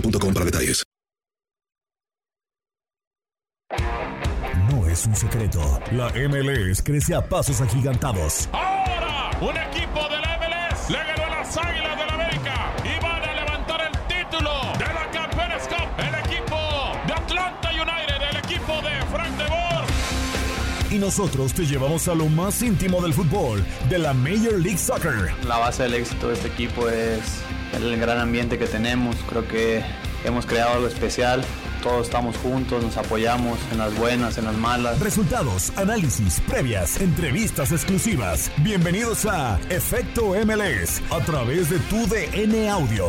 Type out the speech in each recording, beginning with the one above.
boostmobile.com para detalles. No es un secreto. La MLS crece a pasos agigantados. Ahora, un equipo de la MLS le ganó a las Águilas Y nosotros te llevamos a lo más íntimo del fútbol, de la Major League Soccer. La base del éxito de este equipo es el gran ambiente que tenemos. Creo que hemos creado algo especial. Todos estamos juntos, nos apoyamos en las buenas, en las malas. Resultados, análisis, previas, entrevistas exclusivas. Bienvenidos a Efecto MLS a través de tu DN Audio.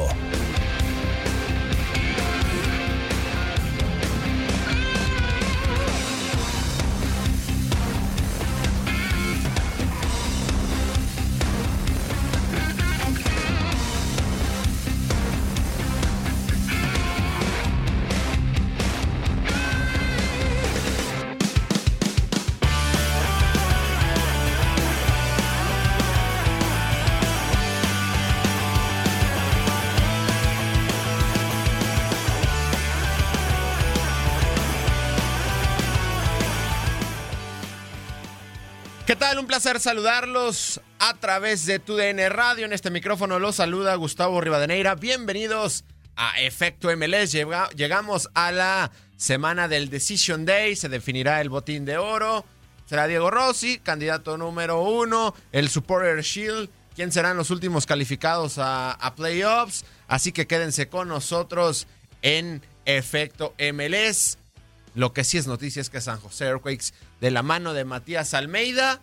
Saludarlos a través de TUDN Radio. En este micrófono los saluda Gustavo Rivadeneira. Bienvenidos a Efecto MLS. Llega- llegamos a la semana del Decision Day. Se definirá el botín de oro. Será Diego Rossi, candidato número uno. El Supporter Shield. ¿Quién serán los últimos calificados a, a playoffs? Así que quédense con nosotros en Efecto MLS. Lo que sí es noticia es que San José Earthquakes, de la mano de Matías Almeida,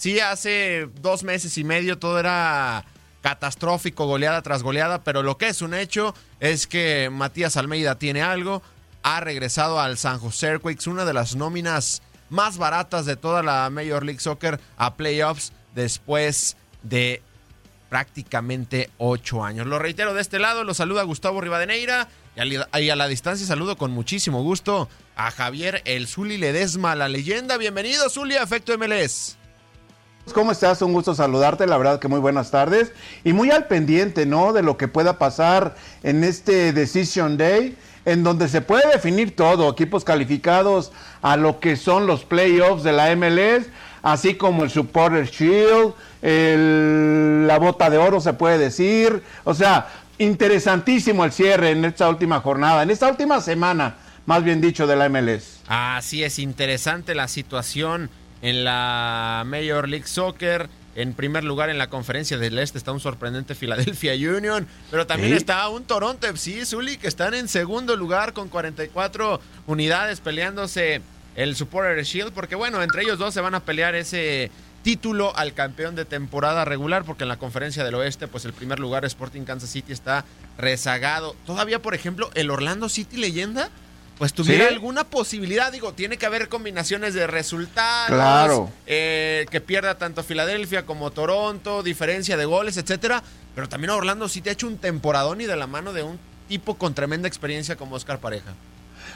sí, hace dos meses y medio todo era catastrófico, goleada tras goleada, pero lo que es un hecho es que Matías Almeida tiene algo, ha regresado al San José Earthquakes, una de las nóminas más baratas de toda la Major League Soccer a playoffs después de prácticamente ocho años. Lo reitero de este lado, lo saluda Gustavo Rivadeneira y a, li- y a la distancia saludo con muchísimo gusto a Javier El Zuli Ledesma, la leyenda. Bienvenido, Zuli, a Efecto MLS. ¿Cómo estás? Un gusto saludarte, la verdad que muy buenas tardes y muy al pendiente, ¿no? De lo que pueda pasar en este Decision Day, en donde se puede definir todo, equipos calificados a lo que son los playoffs de la MLS, así como el Supporter Shield, el- la bota de oro se puede decir, o sea, interesantísimo el cierre en esta última jornada, en esta última semana, más bien dicho, de la MLS. Así es, interesante la situación en la Major League Soccer. En primer lugar en la conferencia del Este está un sorprendente Philadelphia Union, pero también está un Toronto FC, Zuli, que están en segundo lugar con 44 unidades peleándose el Supporter Shield, porque bueno, entre ellos dos se van a pelear ese título al campeón de temporada regular, porque en la conferencia del oeste, pues el primer lugar Sporting Kansas City está rezagado. Todavía, por ejemplo, el Orlando City leyenda, pues tuviera Sí. alguna posibilidad, digo, tiene que haber combinaciones de resultados, Claro. eh, que pierda tanto Filadelfia como Toronto, diferencia de goles, etcétera, pero también Orlando City ha hecho un temporadón y de la mano de un tipo con tremenda experiencia como Oscar Pareja.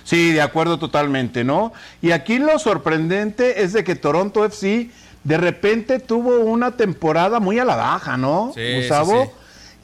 Sí, de acuerdo totalmente, ¿no? Y aquí lo sorprendente es de que Toronto FC de repente tuvo una temporada muy a la baja, ¿no, Sí, Gustavo? sí,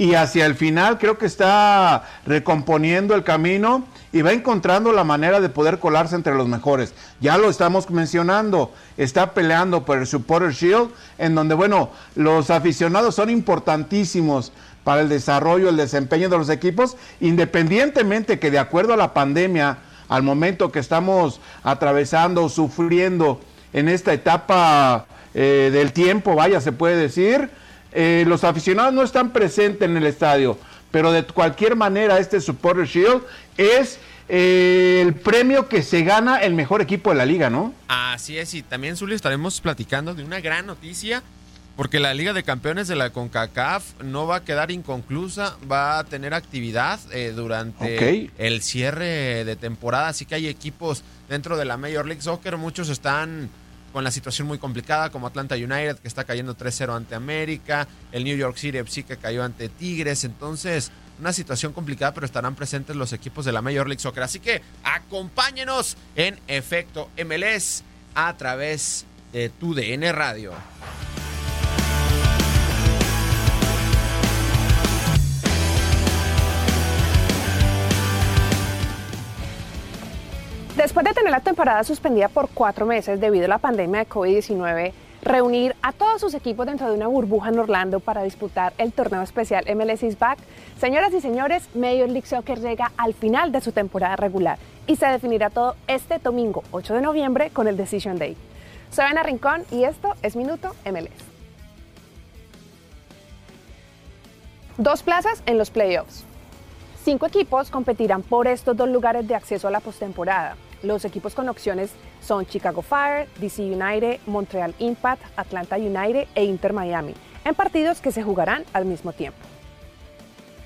Y hacia el final creo que está recomponiendo el camino y va encontrando la manera de poder colarse entre los mejores. Ya lo estamos mencionando, está peleando por el Supporter Shield, en donde, bueno, los aficionados son importantísimos para el desarrollo, el desempeño de los equipos, independientemente que de acuerdo a la pandemia, al momento que estamos atravesando, sufriendo en esta etapa eh, del tiempo, vaya, se puede decir, eh, los aficionados no están presentes en el estadio, pero de cualquier manera este Supporter Shield es eh, el premio que se gana el mejor equipo de la liga, ¿no? Así es, y también, Zuli, estaremos platicando de una gran noticia, porque la Liga de Campeones de la CONCACAF no va a quedar inconclusa, va a tener actividad eh, durante el cierre de temporada, así que hay equipos dentro de la Major League Soccer, muchos están con la situación muy complicada, como Atlanta United, que está cayendo 3-0 ante América, el New York City FC, que cayó ante Tigres, entonces una situación complicada, pero estarán presentes los equipos de la Major League Soccer. Así que acompáñenos en Efecto MLS a través de tu DN Radio. Después de tener la temporada suspendida por cuatro meses debido a la pandemia de COVID-19, reunir a todos sus equipos dentro de una burbuja en Orlando para disputar el torneo especial MLS is Back, señoras y señores, Major League Soccer llega al final de su temporada regular y se definirá todo este domingo 8 de noviembre con el Decision Day. Soy Ana Rincón y esto es Minuto MLS. Dos plazas en los playoffs. Cinco equipos competirán por estos dos lugares de acceso a la postemporada. Los equipos con opciones son Chicago Fire, DC United, Montreal Impact, Atlanta United e Inter Miami, en partidos que se jugarán al mismo tiempo.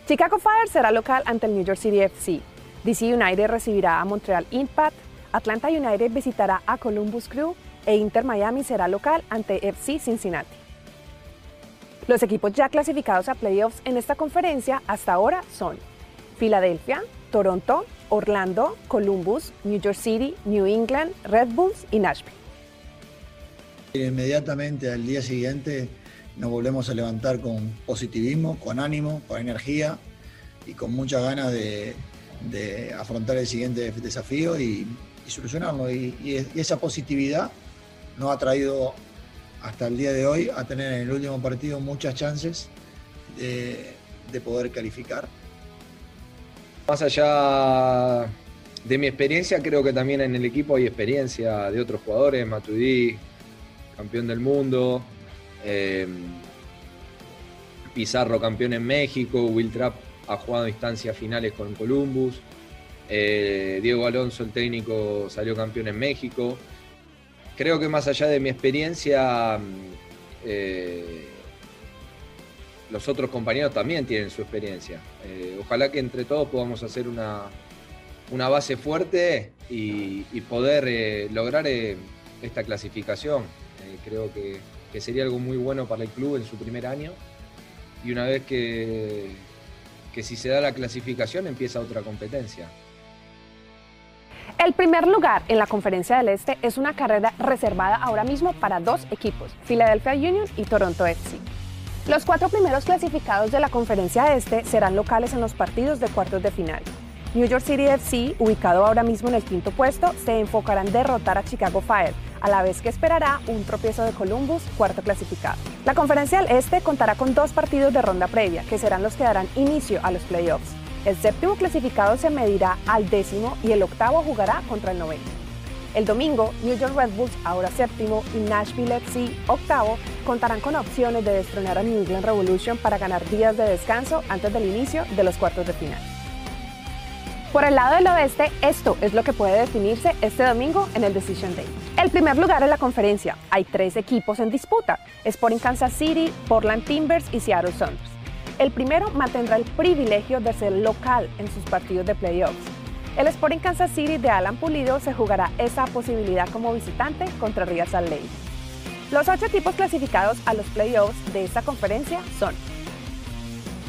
Chicago Fire será local ante el New York City FC. DC United recibirá a Montreal Impact, Atlanta United visitará a Columbus Crew e Inter Miami será local ante FC Cincinnati. Los equipos ya clasificados a playoffs en esta conferencia hasta ahora son Filadelfia, Toronto, Orlando, Columbus, New York City, New England, Red Bulls y Nashville. Inmediatamente al día siguiente nos volvemos a levantar con positivismo, con ánimo, con energía y con muchas ganas de, de afrontar el siguiente desafío y, y solucionarlo. Y, y, y esa positividad nos ha traído hasta el día de hoy a tener en el último partido muchas chances de, de poder calificar. Más allá de mi experiencia, creo que también en el equipo hay experiencia de otros jugadores, Matuidi, campeón del mundo, eh, Pizarro campeón en México, Will Trapp ha jugado instancias finales con Columbus, eh, Diego Alonso, el técnico, salió campeón en México. Creo que más allá de mi experiencia, eh, los otros compañeros también tienen su experiencia. Eh, ojalá que entre todos podamos hacer una, una base fuerte y, poder eh, lograr eh, esta clasificación. Creo que, que, sería algo muy bueno para el club en su primer año. Y una vez que, que si se da la clasificación empieza otra competencia. El primer lugar en la Conferencia del Este es una carrera reservada ahora mismo para dos equipos, Philadelphia Union y Toronto FC. Los cuatro primeros clasificados de la Conferencia Este serán locales en los partidos de cuartos de final. New York City FC, ubicado ahora mismo en el quinto puesto, se enfocará en derrotar a Chicago Fire, a la vez que esperará un tropiezo de Columbus, cuarto clasificado. La Conferencia del Este contará con dos partidos de ronda previa, que serán los que darán inicio a los playoffs. El séptimo clasificado se medirá al décimo y el octavo jugará contra el noveno. El domingo, New York Red Bulls, ahora séptimo, y Nashville FC, octavo, contarán con opciones de destronar a New England Revolution para ganar días de descanso antes del inicio de los cuartos de final. Por el lado del oeste, esto es lo que puede definirse este domingo en el Decision Day. El primer lugar en la conferencia. Hay tres equipos en disputa: Sporting Kansas City, Portland Timbers y Seattle Sounders. El primero mantendrá el privilegio de ser local en sus partidos de playoffs. El Sporting Kansas City de Alan Pulido se jugará esa posibilidad como visitante contra Real Salt Lake. Los ocho equipos clasificados a los playoffs de esta conferencia son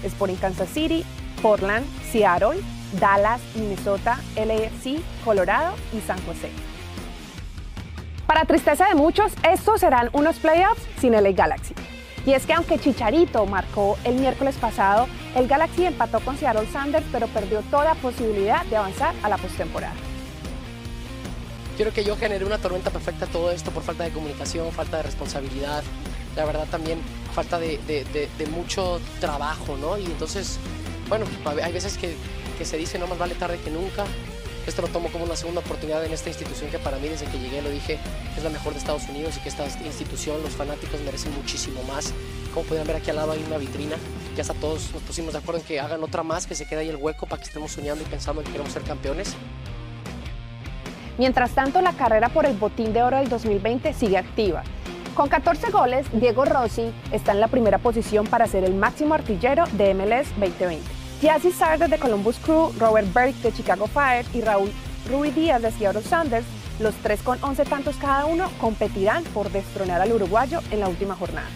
Sporting Kansas City, Portland, Seattle, Dallas, Minnesota, LAFC, Colorado y San José. Para tristeza de muchos, estos serán unos playoffs sin LA Galaxy. Y es que aunque Chicharito marcó el miércoles pasado, el Galaxy empató con Seattle Sanders, pero perdió toda posibilidad de avanzar a la postemporada. Quiero que yo generé una tormenta perfecta todo esto por falta de comunicación, falta de responsabilidad, la verdad también falta de, mucho trabajo, ¿no? Y entonces, bueno, hay veces que se dice no más vale tarde que nunca, esto lo tomo como una segunda oportunidad en esta institución que para mí desde que llegué lo dije es la mejor de Estados Unidos y que esta institución, los fanáticos merecen muchísimo más. Como pueden ver aquí al lado hay una vitrina, ya hasta todos nos pusimos de acuerdo en que hagan otra más, que se quede ahí el hueco para que estemos soñando y pensando en que queremos ser campeones. Mientras tanto, la carrera por el botín de oro del 2020 sigue activa. Con 14 goles, Diego Rossi está en la primera posición para ser el máximo artillero de MLS 2020. Jazzy Sardar de Columbus Crew, Robert Burke de Chicago Fire y Raúl Rui Díaz de Seattle Sanders, los tres con 11 tantos cada uno, competirán por destronar al uruguayo en la última jornada.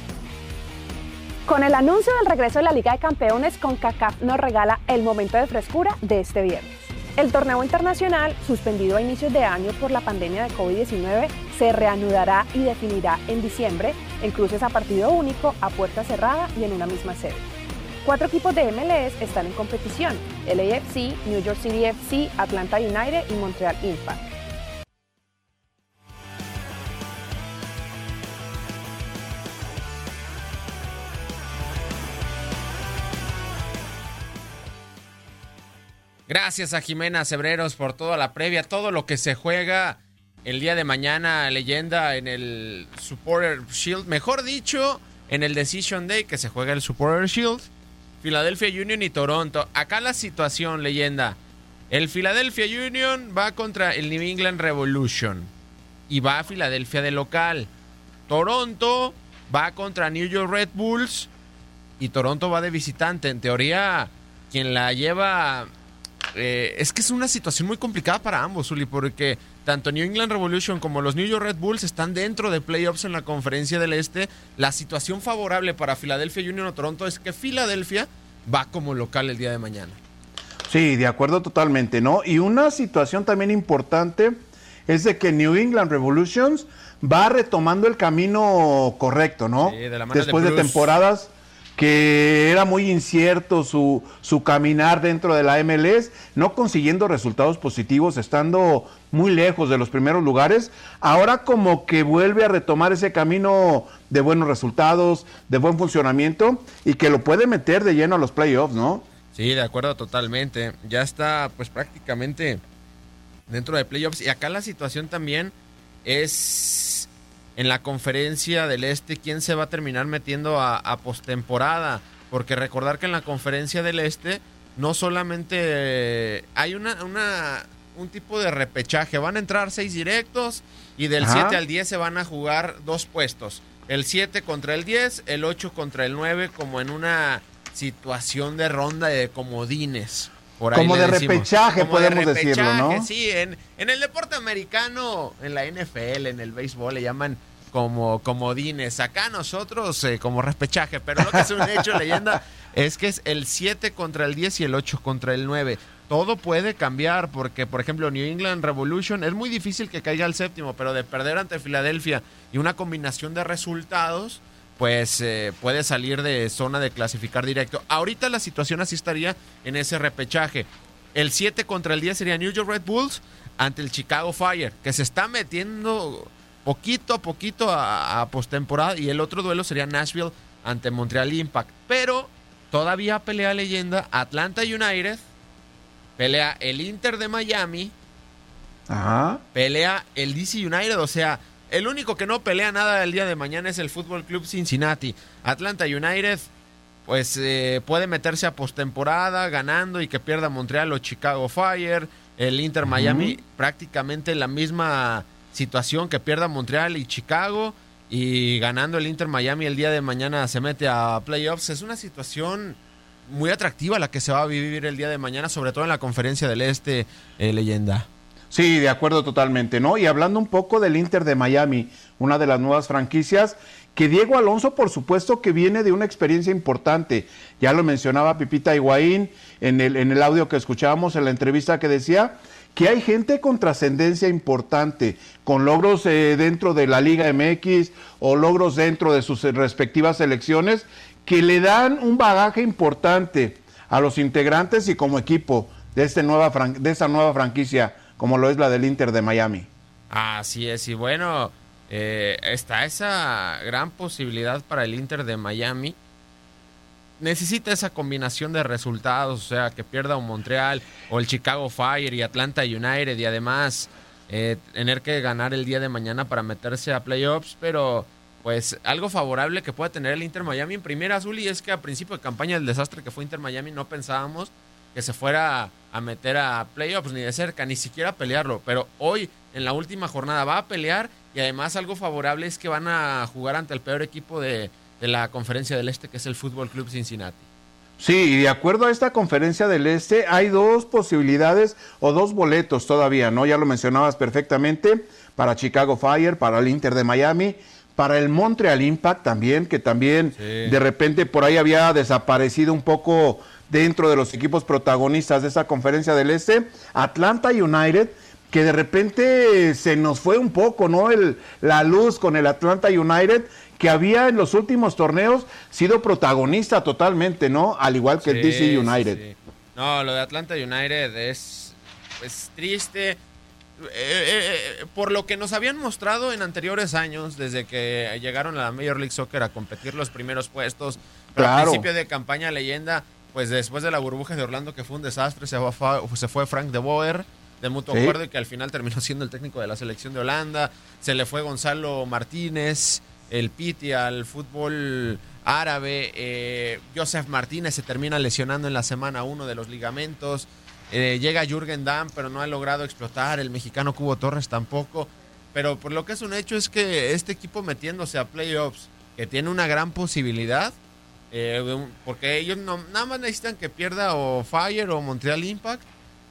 Con el anuncio del regreso de la Liga de Campeones, CONCACAF nos regala el momento de frescura de este viernes. El torneo internacional, suspendido a inicios de año por la pandemia de COVID-19, se reanudará y definirá en diciembre en cruces a partido único, a puerta cerrada y en una misma sede. Cuatro equipos de MLS están en competición, LAFC, New York City FC, Atlanta United y Montreal Impact. Gracias a Jimena Cebreros por toda la previa, todo lo que se juega el día de mañana, leyenda en el Supporter Shield, mejor dicho, en el Decision Day que se juega el Supporter Shield. Philadelphia Union y Toronto. Acá la situación, leyenda. El Philadelphia Union va contra el New England Revolution y va a Filadelfia de local. Toronto va contra New York Red Bulls y Toronto va de visitante. En teoría, quien la lleva... Eh, es que es una situación muy complicada para ambos, Uli, porque tanto New England Revolution como los New York Red Bulls están dentro de playoffs en la conferencia del Este. La situación favorable para Philadelphia Union o Toronto es que Filadelfia va como local el día de mañana. Sí, de acuerdo totalmente, ¿no? Y una situación también importante es de que New England Revolutions va retomando el camino correcto, ¿no? Después de temporadas que era muy incierto su, su caminar dentro de la MLS, no consiguiendo resultados positivos, estando muy lejos de los primeros lugares, ahora como que vuelve a retomar ese camino de buenos resultados, de buen funcionamiento y que lo puede meter de lleno a los playoffs, ¿no? Sí, de acuerdo totalmente. Ya está pues prácticamente dentro de playoffs y acá la situación también es en la conferencia del Este quién se va a terminar metiendo a, postemporada. Porque recordar que en la conferencia del Este no solamente eh, hay una, una, un tipo de repechaje, van a entrar seis directos y del 7 al 10 se van a jugar dos puestos. El 7 contra el 10, el 8 contra el 9, como en una situación de ronda de comodines. Por como de repechaje, podemos decirlo, ¿no? Sí, en, en el deporte americano, en la NFL, en el béisbol, le llaman como comodines. Acá nosotros eh, como repechaje, pero lo que es un hecho leyenda es que es el 7 contra el 10 y el 8 contra el 9. Todo puede cambiar porque, por ejemplo, New England Revolution es muy difícil que caiga al séptimo, pero de perder ante Filadelfia y una combinación de resultados, pues eh, puede salir de zona de clasificar directo. Ahorita la situación así estaría en ese repechaje. El 7 contra el 10 sería New York Red Bulls ante el Chicago Fire, que se está metiendo poquito a poquito a, postemporada. Y el otro duelo sería Nashville ante Montreal Impact. Pero todavía pelea leyenda Atlanta United, pelea el Inter de Miami Ajá. pelea el DC United, o sea, el único que no pelea nada el día de mañana es el Fútbol Club Cincinnati. Atlanta United, pues eh, puede meterse a postemporada ganando y que pierda Montreal o Chicago Fire. El Inter Miami, prácticamente la misma situación que pierda Montreal y Chicago. Y ganando el Inter Miami el día de mañana se mete a playoffs. Es una situación muy atractiva la que se va a vivir el día de mañana, sobre todo en la conferencia del Este, eh, leyenda. Sí, de acuerdo totalmente, ¿no? Y hablando un poco del Inter de Miami, una de las nuevas franquicias, que Diego Alonso, por supuesto, que viene de una experiencia importante. Ya lo mencionaba Pipita Higuaín en el, en el audio que escuchábamos en la entrevista que decía que hay gente con trascendencia importante, con logros eh, dentro de la Liga MX o logros dentro de sus respectivas selecciones, que le dan un bagaje importante a los integrantes y como equipo de, este nueva de esta nueva franquicia, como lo es la del Inter de Miami. Así es, y bueno, eh, está esa gran posibilidad para el Inter de Miami. Necesita esa combinación de resultados, o sea, que pierda un Montreal o el Chicago Fire y Atlanta United y además eh, tener que ganar el día de mañana para meterse a playoffs, pero pues algo favorable que pueda tener el Inter Miami en primera azul y es que a principio de campaña del desastre que fue Inter Miami no pensábamos que se fuera a meter a playoffs ni de cerca, ni siquiera a pelearlo, pero hoy en la última jornada va a pelear y además algo favorable es que van a jugar ante el peor equipo de, de la conferencia del Este que es el Fútbol Club Cincinnati. Sí, y de acuerdo a esta conferencia del Este, hay dos posibilidades o dos boletos todavía, ¿no? Ya lo mencionabas perfectamente, para Chicago Fire, para el Inter de Miami, para el Montreal Impact también, que también sí. de repente por ahí había desaparecido un poco dentro de los equipos protagonistas de esa conferencia del Este, Atlanta United, que de repente se nos fue un poco, ¿no? El, la luz con el Atlanta United, que había en los últimos torneos sido protagonista totalmente, ¿no? Al igual que sí, el DC United. Sí. No, lo de Atlanta United es, es triste. Eh, eh, por lo que nos habían mostrado en anteriores años, desde que llegaron a la Major League Soccer a competir los primeros puestos, pero Claro. al principio de campaña leyenda, pues después de la burbuja de Orlando que fue un desastre, se fue, se fue Frank de Boer de mutuo Sí. acuerdo y que al final terminó siendo el técnico de la selección de Holanda, se le fue Gonzalo Martínez, el Piti al fútbol árabe, eh, Joseph Martínez se termina lesionando en la semana uno de los ligamentos, eh, llega Jürgen Damm, pero no ha logrado explotar. El mexicano Cubo Torres tampoco. Pero por lo que es un hecho es que este equipo metiéndose a playoffs, que tiene una gran posibilidad, eh, porque ellos no, nada más necesitan que pierda o Fire o Montreal Impact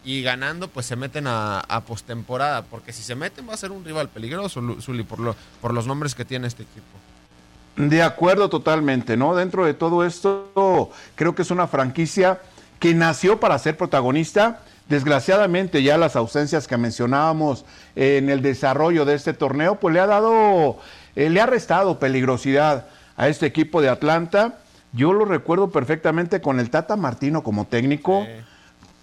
y ganando pues se meten a, postemporada, porque si se meten va a ser un rival peligroso, Zuli, por los nombres que tiene este equipo. De acuerdo totalmente, ¿no? Dentro de todo esto, creo que es una franquicia que nació para ser protagonista. Desgraciadamente ya las ausencias que mencionábamos en el desarrollo de este torneo, pues le ha dado, eh, le ha restado peligrosidad a este equipo de Atlanta. Yo lo recuerdo perfectamente con el Tata Martino como técnico.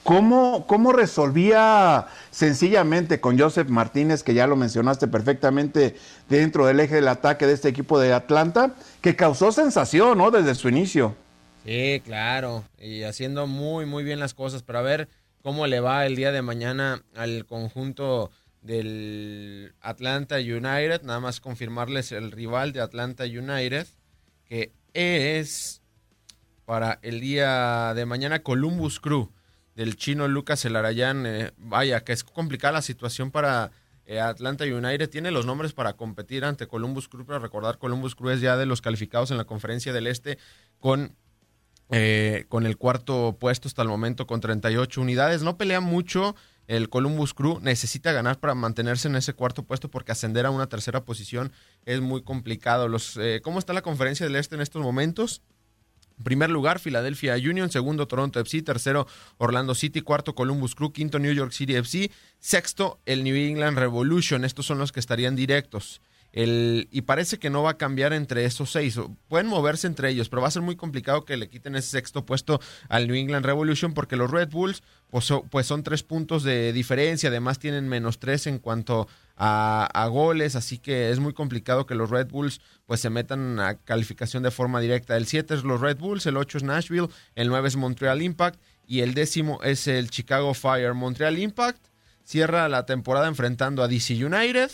¿Cómo, ¿Cómo resolvía sencillamente con Joseph Martínez, que ya lo mencionaste perfectamente dentro del eje del ataque de este equipo de Atlanta, que causó sensación, ¿no? Desde su inicio. Sí, claro, y haciendo muy, muy bien las cosas, pero a ver cómo le va el día de mañana al conjunto del Atlanta United, nada más confirmarles el rival de Atlanta United, que es para el día de mañana Columbus Crew del chino Lucas Elarayán. Eh, vaya, que es complicada la situación para eh, Atlanta United. Tiene los nombres para competir ante Columbus Crew, pero recordar, Columbus Crew es ya de los calificados en la conferencia del Este con eh, con el cuarto puesto hasta el momento con 38 unidades. No pelea mucho el Columbus Crew, necesita ganar para mantenerse en ese cuarto puesto porque ascender a una tercera posición es muy complicado. Los, eh, ¿Cómo está la conferencia del Este en estos momentos? Primer lugar, Philadelphia Union. Segundo, Toronto FC. Tercero, Orlando City. Cuarto, Columbus Crew. Quinto, New York City FC. Sexto, el New England Revolution. Estos son los que estarían directos. Y parece que no va a cambiar entre esos seis. Pueden moverse entre ellos, pero va a ser muy complicado que le quiten ese sexto puesto al New England Revolution porque los Red Bulls pues, pues son tres puntos de diferencia. Además tienen menos tres en cuanto a, a goles, así que es muy complicado que los Red Bulls pues se metan a calificación de forma directa. El 7 es los Red Bulls, el 8 es Nashville, el 9 es Montreal Impact y el décimo es el Chicago Fire. Montreal Impact cierra la temporada enfrentando a DC United,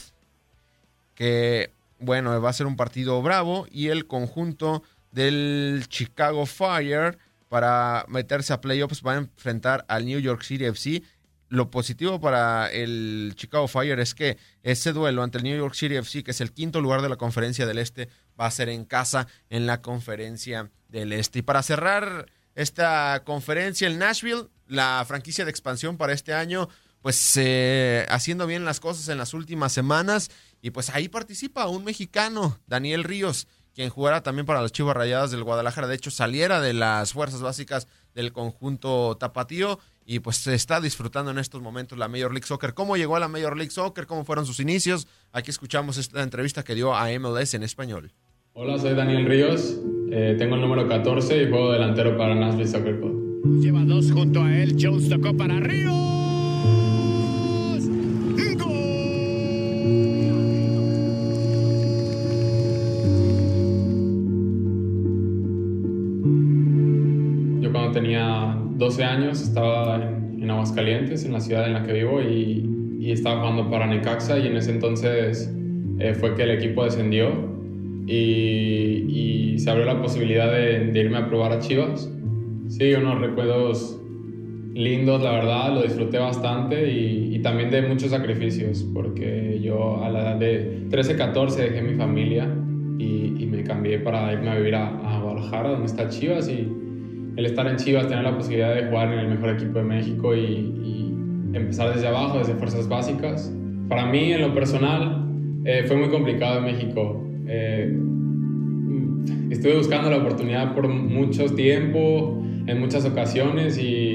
que bueno, va a ser un partido bravo, y el conjunto del Chicago Fire para meterse a playoffs va a enfrentar al New York City FC. Lo positivo para el Chicago Fire es que ese duelo ante el New York City FC, que es el quinto lugar de la conferencia del Este, va a ser en casa en la conferencia del Este. Y para cerrar esta conferencia, el Nashville, la franquicia de expansión para este año, pues eh, haciendo bien las cosas en las últimas semanas. Y pues ahí participa un mexicano, Daniel Ríos, quien jugará también para los Chivas Rayadas del Guadalajara. De hecho, saliera de las fuerzas básicas del conjunto tapatío y pues se está disfrutando en estos momentos la Major League Soccer. ¿Cómo llegó a la Major League Soccer? ¿Cómo fueron sus inicios? Aquí escuchamos esta entrevista que dio a MLS en español. Hola, soy Daniel Ríos, eh, tengo el número 14 y juego delantero para Nashville Soccer Club. Lleva dos junto a él, Jones tocó para Ríos. Tenía 12 años estaba en, en Aguascalientes, en la ciudad en la que vivo, y, y estaba jugando para Necaxa y en ese entonces eh, fue que el equipo descendió y, y se abrió la posibilidad de, de, irme a probar a Chivas. Sí, unos recuerdos lindos, la verdad, lo disfruté bastante y, también de muchos sacrificios, porque yo a la edad de 13, 14 dejé mi familia y, me cambié para irme a vivir a, Guadalajara, donde está Chivas, y el estar en Chivas, tener la posibilidad de jugar en el mejor equipo de México y, empezar desde abajo, desde fuerzas básicas. Para mí, en lo personal, eh, fue muy complicado en México. Eh, estuve buscando la oportunidad por mucho tiempo, en muchas ocasiones y,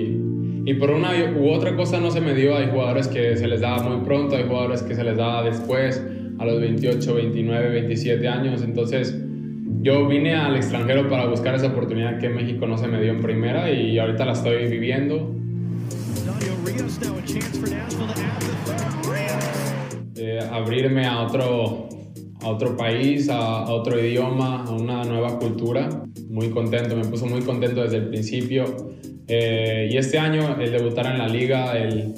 y, por una u otra cosa no se me dio. Hay jugadores que se les da muy pronto, hay jugadores que se les da después, a los 28, 29, 27 años. Entonces yo vine al extranjero para buscar esa oportunidad que en México no se me dio en primera y ahorita la estoy viviendo. Eh, abrirme a otro, a otro país, a, a, otro idioma, a una nueva cultura. Muy contento, me puso muy contento desde el principio. Eh, y este año el debutar en la liga, el,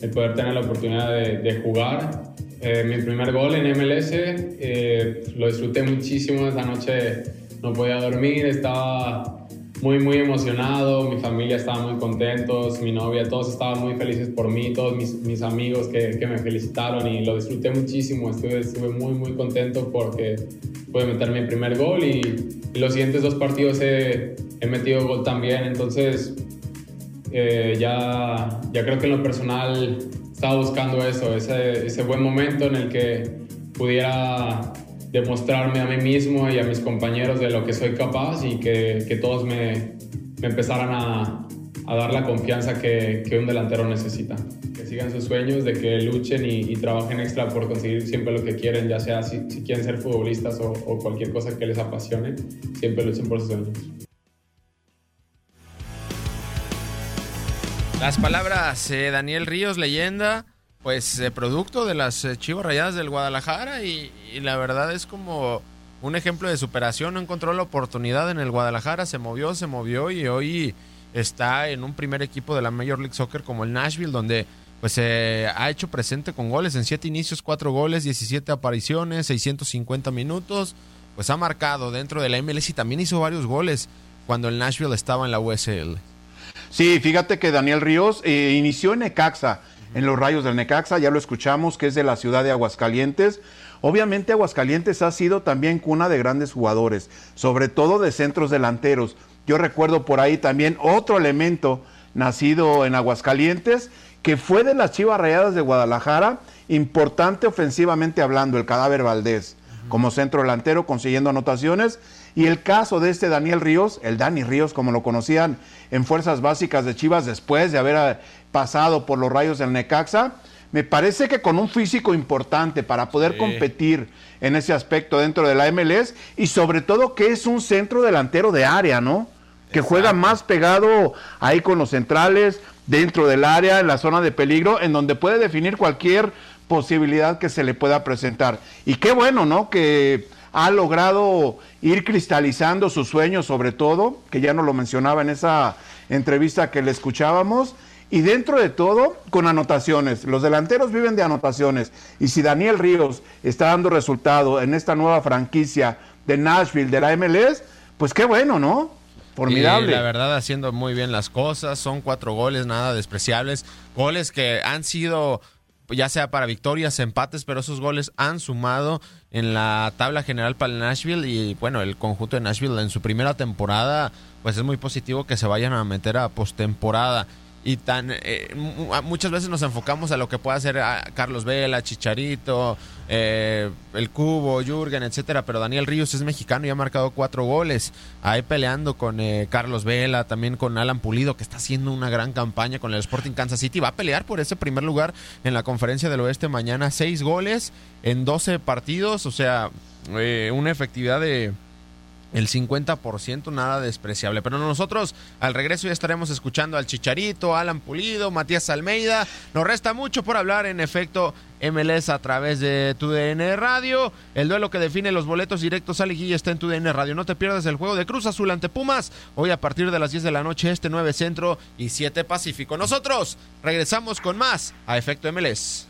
el poder tener la oportunidad de, de jugar. Eh, mi primer gol en MLS, eh, lo disfruté muchísimo esa noche, no podía dormir, estaba muy, muy emocionado, mi familia estaba muy contentos, mi novia, todos estaban muy felices por mí, todos mis, mis amigos que, que, me felicitaron y lo disfruté muchísimo, estuve, estuve muy, muy contento porque pude meter mi primer gol y, y los siguientes dos partidos he, he, metido gol también, entonces eh, ya, ya creo que en lo personal estaba buscando eso, ese, ese buen momento en el que pudiera demostrarme a mí mismo y a mis compañeros de lo que soy capaz y que, que todos me, me empezaran a, a, dar la confianza que, que, un delantero necesita. Que sigan sus sueños, de que luchen y, y, trabajen extra por conseguir siempre lo que quieren, ya sea si, si quieren ser futbolistas o, o, cualquier cosa que les apasione, siempre luchen por sus sueños. Las palabras eh, Daniel Ríos, leyenda, pues eh, producto de las eh, Chivas Rayadas del Guadalajara y, la verdad es como un ejemplo de superación, no encontró la oportunidad en el Guadalajara, se movió, se movió y hoy está en un primer equipo de la Major League Soccer como el Nashville, donde pues se ha hecho presente con goles en siete inicios, cuatro goles, 17 apariciones, 650 minutos, pues ha marcado dentro de la MLS y también hizo varios goles cuando el Nashville estaba en la USL. Sí, fíjate que Daniel Ríos eh, inició en Necaxa, en los rayos del Necaxa, ya lo escuchamos, que es de la ciudad de Aguascalientes. Obviamente Aguascalientes ha sido también cuna de grandes jugadores, sobre todo de centros delanteros. Yo recuerdo por ahí también otro elemento nacido en Aguascalientes, que fue de las Chivas Rayadas de Guadalajara, importante ofensivamente hablando, el cadáver Valdés, como centro delantero, consiguiendo anotaciones. Y el caso de este Daniel Ríos, el Dani Ríos, como lo conocían en Fuerzas Básicas de Chivas después de haber pasado por los rayos del Necaxa, me parece que con un físico importante para poder sí. competir en ese aspecto dentro de la MLS y sobre todo que es un centro delantero de área, ¿no? Que juega más pegado ahí con los centrales, dentro del área, en la zona de peligro, en donde puede definir cualquier posibilidad que se le pueda presentar. Y qué bueno, ¿no? Que ha logrado ir cristalizando sus sueños sobre todo, que ya no lo mencionaba en esa entrevista que le escuchábamos, y dentro de todo con anotaciones. Los delanteros viven de anotaciones y si Daniel Ríos está dando resultado en esta nueva franquicia de Nashville de la MLS, pues qué bueno, ¿no? Formidable. Y la verdad, haciendo muy bien las cosas. Son cuatro goles, nada despreciables. Goles que han sido, ya sea para victorias, empates, pero esos goles han sumado en la tabla general para el Nashville. Y bueno, el conjunto de Nashville en su primera temporada, pues es muy positivo que se vayan a meter a postemporada y tan eh, muchas veces nos enfocamos a lo que puede hacer ah, Carlos Vela, Chicharito, eh, el Cubo, Jürgen, etcétera, pero Daniel Ríos es mexicano y ha marcado cuatro goles, ahí peleando con eh, Carlos Vela, también con Alan Pulido, que está haciendo una gran campaña con el Sporting Kansas City, va a pelear por ese primer lugar en la conferencia del oeste mañana, seis goles en 12 partidos, o sea, una efectividad de el 50%, nada despreciable. Pero nosotros al regreso ya estaremos escuchando al Chicharito, Alan Pulido, Matías Almeida. Nos resta mucho por hablar en efecto MLS a través de TUDN Radio. El duelo que define los boletos directos a Liguilla está en TUDN Radio. No te pierdas el juego de Cruz Azul ante Pumas. Hoy a partir de las 10 de la noche, este 9 Centro y 7 Pacífico. Nosotros regresamos con más a efecto MLS.